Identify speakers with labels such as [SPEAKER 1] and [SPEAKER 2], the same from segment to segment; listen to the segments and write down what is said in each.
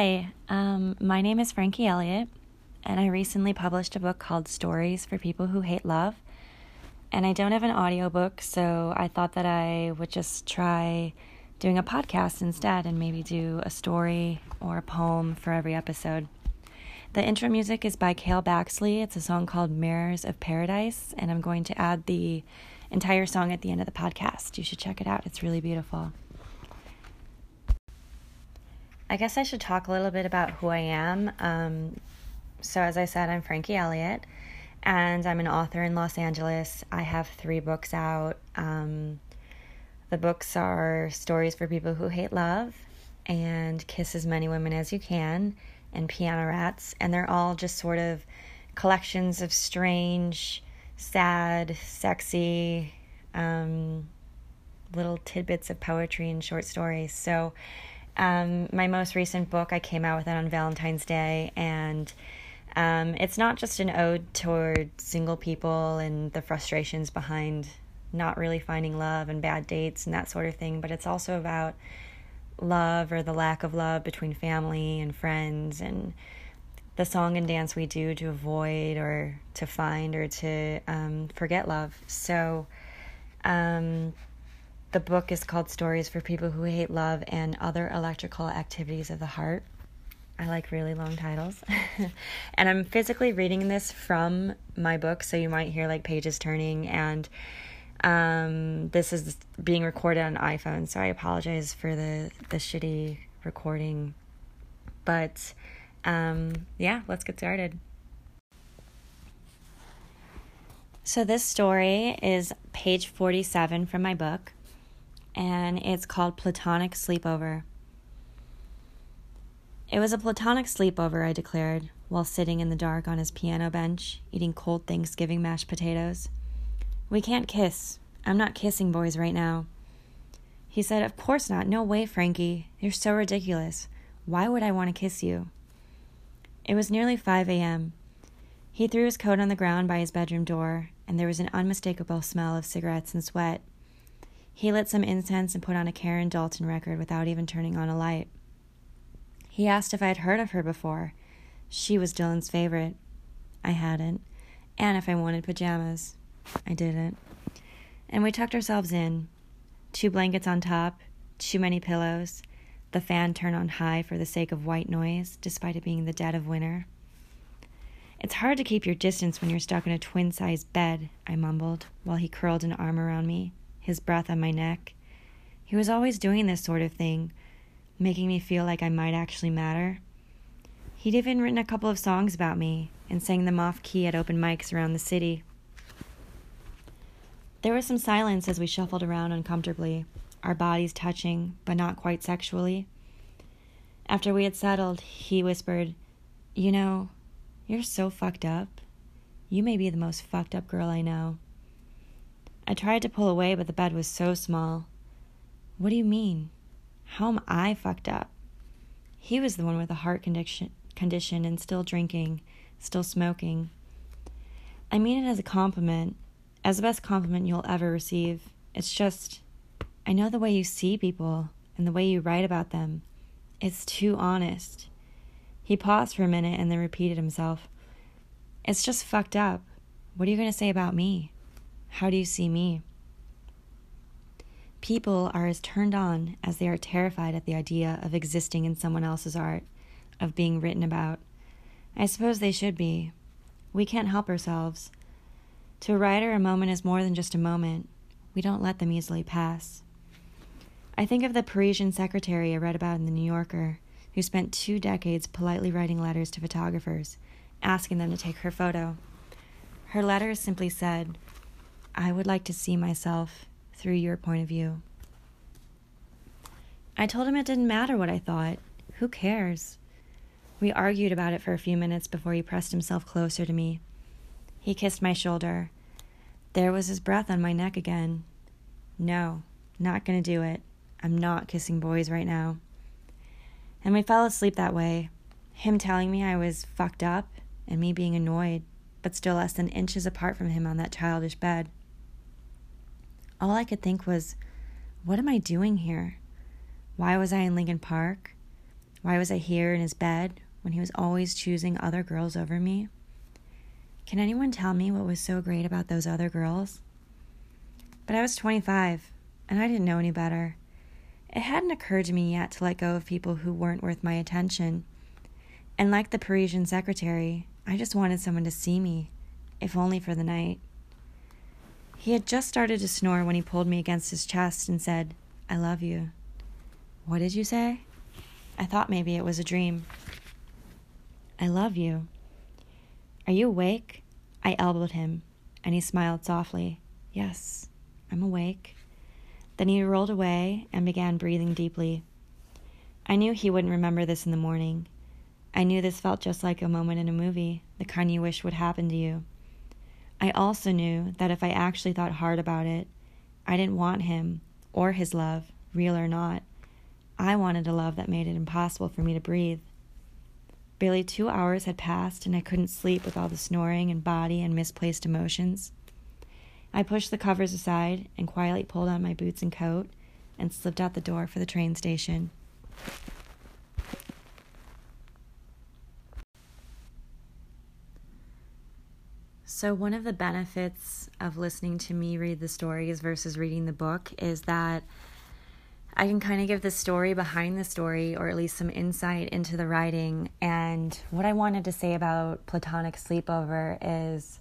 [SPEAKER 1] Hi, um, my name is Franki Elliot, and I recently published a book called Stories for People Who Hate Love. And I don't have an audiobook, so I thought that I would just try doing a podcast instead and maybe do a story or a poem for every episode. The intro music is by Cale Baxley. It's a song called Mirrors of Paradise, and I'm going to add the entire song at the end of the podcast. You should check it out, it's really beautiful. I guess I should talk a little bit about who I am. Um, so, as I said, I'm Franki Elliot, and I'm an author in Los Angeles. I have three books out. Um, the books are Stories for People Who Hate Love and Kiss as Many Women as You Can and Piano Rats, and they're all just sort of collections of strange, sad, sexy, um, little tidbits of poetry and short stories. So, um, my most recent book, I came out with it on Valentine's Day, and um, it's not just an ode toward single people and the frustrations behind not really finding love and bad dates and that sort of thing, but it's also about love or the lack of love between family and friends and the song and dance we do to avoid or to find or to um, forget love. So, um, the book is called Stories for People Who Hate Love and Other Electrical Activities of the Heart. I like really long titles. and I'm physically reading this from my book, so you might hear like pages turning. And um, this is being recorded on iPhone, so I apologize for the, the shitty recording. But um, yeah, let's get started. So, this story is page 47 from my book and it's called Platonic Sleepover. It was a platonic sleepover, I declared, while sitting in the dark on his piano bench, eating cold Thanksgiving mashed potatoes. We can't kiss. I'm not kissing boys right now. He said, Of course not. No way, Franki. You're so ridiculous. Why would I want to kiss you? It was nearly 5 a.m. He threw his coat on the ground by his bedroom door, and there was an unmistakable smell of cigarettes and sweat. He lit some incense and put on a Karen Dalton record without even turning on a light. He asked if I had heard of her before. She was Dylan's favorite. I hadn't. And if I wanted pajamas. I didn't. And we tucked ourselves in. Two blankets on top, too many pillows, the fan turned on high for the sake of white noise, despite it being the dead of winter. It's hard to keep your distance when you're stuck in a twin sized bed, I mumbled, while he curled an arm around me his breath on my neck. He was always doing this sort of thing, making me feel like I might actually matter. He'd even written a couple of songs about me and sang them off key at open mics around the city. There was some silence as we shuffled around uncomfortably, our bodies touching, but not quite sexually. After we had settled, he whispered, You know, you're so fucked up. You may be the most fucked up girl I know. I tried to pull away, but the bed was so small. What do you mean? How am I fucked up? He was the one with a heart condition, condition and still drinking, still smoking. I mean it as a compliment, as the best compliment you'll ever receive. It's just, I know the way you see people and the way you write about them. It's too honest. He paused for a minute and then repeated himself. It's just fucked up. What are you going to say about me? How do you see me? People are as turned on as they are terrified at the idea of existing in someone else's art, of being written about. I suppose they should be. We can't help ourselves. To a writer, a moment is more than just a moment. We don't let them easily pass. I think of the Parisian secretary I read about in The New Yorker, who spent two decades politely writing letters to photographers, asking them to take her photo. Her letters simply said, I would like to see myself through your point of view. I told him it didn't matter what I thought. Who cares? We argued about it for a few minutes before he pressed himself closer to me. He kissed my shoulder. There was his breath on my neck again. No, not gonna do it. I'm not kissing boys right now. And we fell asleep that way, him telling me I was fucked up and me being annoyed, but still less than inches apart from him on that childish bed. All I could think was, what am I doing here? Why was I in Lincoln Park? Why was I here in his bed when he was always choosing other girls over me? Can anyone tell me what was so great about those other girls? But I was 25, and I didn't know any better. It hadn't occurred to me yet to let go of people who weren't worth my attention. And like the Parisian secretary, I just wanted someone to see me, if only for the night. He had just started to snore when he pulled me against his chest and said, I love you. What did you say? I thought maybe it was a dream. I love you. Are you awake? I elbowed him, and he smiled softly. Yes, I'm awake. Then he rolled away and began breathing deeply. I knew he wouldn't remember this in the morning. I knew this felt just like a moment in a movie, the kind you wish would happen to you. I also knew that if I actually thought hard about it, I didn't want him or his love, real or not. I wanted a love that made it impossible for me to breathe. Barely two hours had passed, and I couldn't sleep with all the snoring and body and misplaced emotions. I pushed the covers aside and quietly pulled on my boots and coat and slipped out the door for the train station. So, one of the benefits of listening to me read the stories versus reading the book is that I can kind of give the story behind the story, or at least some insight into the writing. And what I wanted to say about Platonic Sleepover is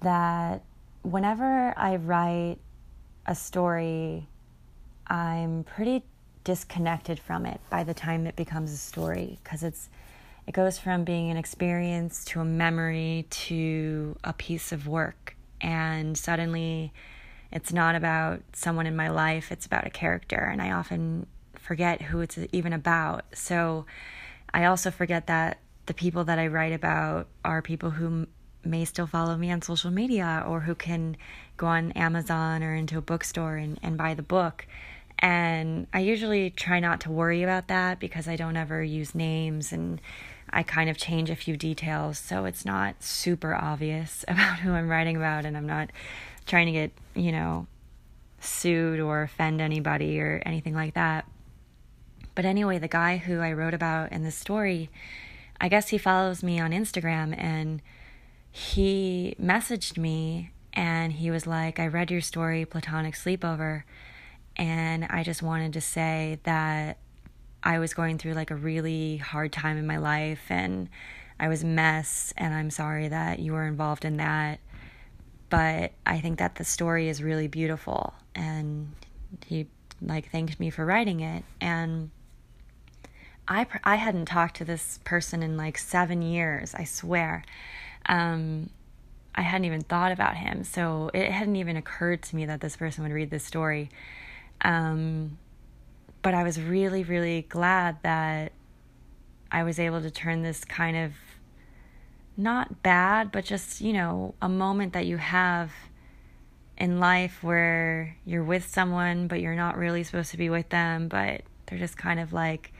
[SPEAKER 1] that whenever I write a story, I'm pretty disconnected from it by the time it becomes a story because it's it goes from being an experience to a memory to a piece of work and suddenly it's not about someone in my life, it's about a character. And I often forget who it's even about. So I also forget that the people that I write about are people who may still follow me on social media or who can go on Amazon or into a bookstore and, and buy the book. And I usually try not to worry about that because I don't ever use names and I kind of change a few details so it's not super obvious about who I'm writing about and I'm not trying to get, you know, sued or offend anybody or anything like that. But anyway, the guy who I wrote about in the story, I guess he follows me on Instagram and he messaged me and he was like, I read your story, Platonic Sleepover, and I just wanted to say that I was going through like a really hard time in my life and I was a mess, and I'm sorry that you were involved in that but I think that the story is really beautiful and he like thanked me for writing it and I I hadn't talked to this person in like 7 years, I swear. Um I hadn't even thought about him. So it hadn't even occurred to me that this person would read this story. Um but I was really really glad that I was able to turn this kind of not bad, but just, you know, a moment that you have in life where you're with someone, but you're not really supposed to be with them, but they're just kind of like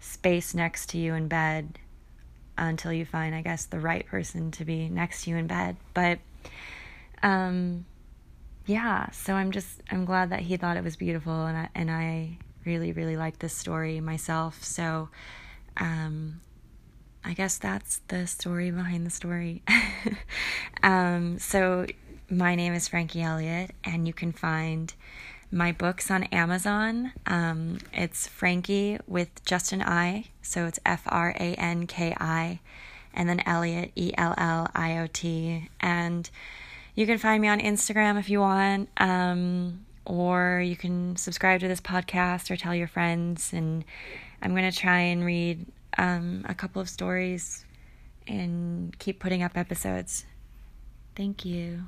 [SPEAKER 1] space next to you in bed until you find, I guess, the right person to be next to you in bed. But, um, yeah, so I'm just, I'm glad that he thought it was beautiful and I, and I really, really like this story myself. So, um, I guess that's the story behind the story. um, so, my name is Franki Elliot, and you can find my books on Amazon. Um, it's Franki with just an I, so it's F R A N K I, and then Elliot, E L L I O T. And you can find me on Instagram if you want, um, or you can subscribe to this podcast or tell your friends. And I'm going to try and read um, a couple of stories and keep putting up episodes. Thank you.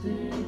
[SPEAKER 1] spirit.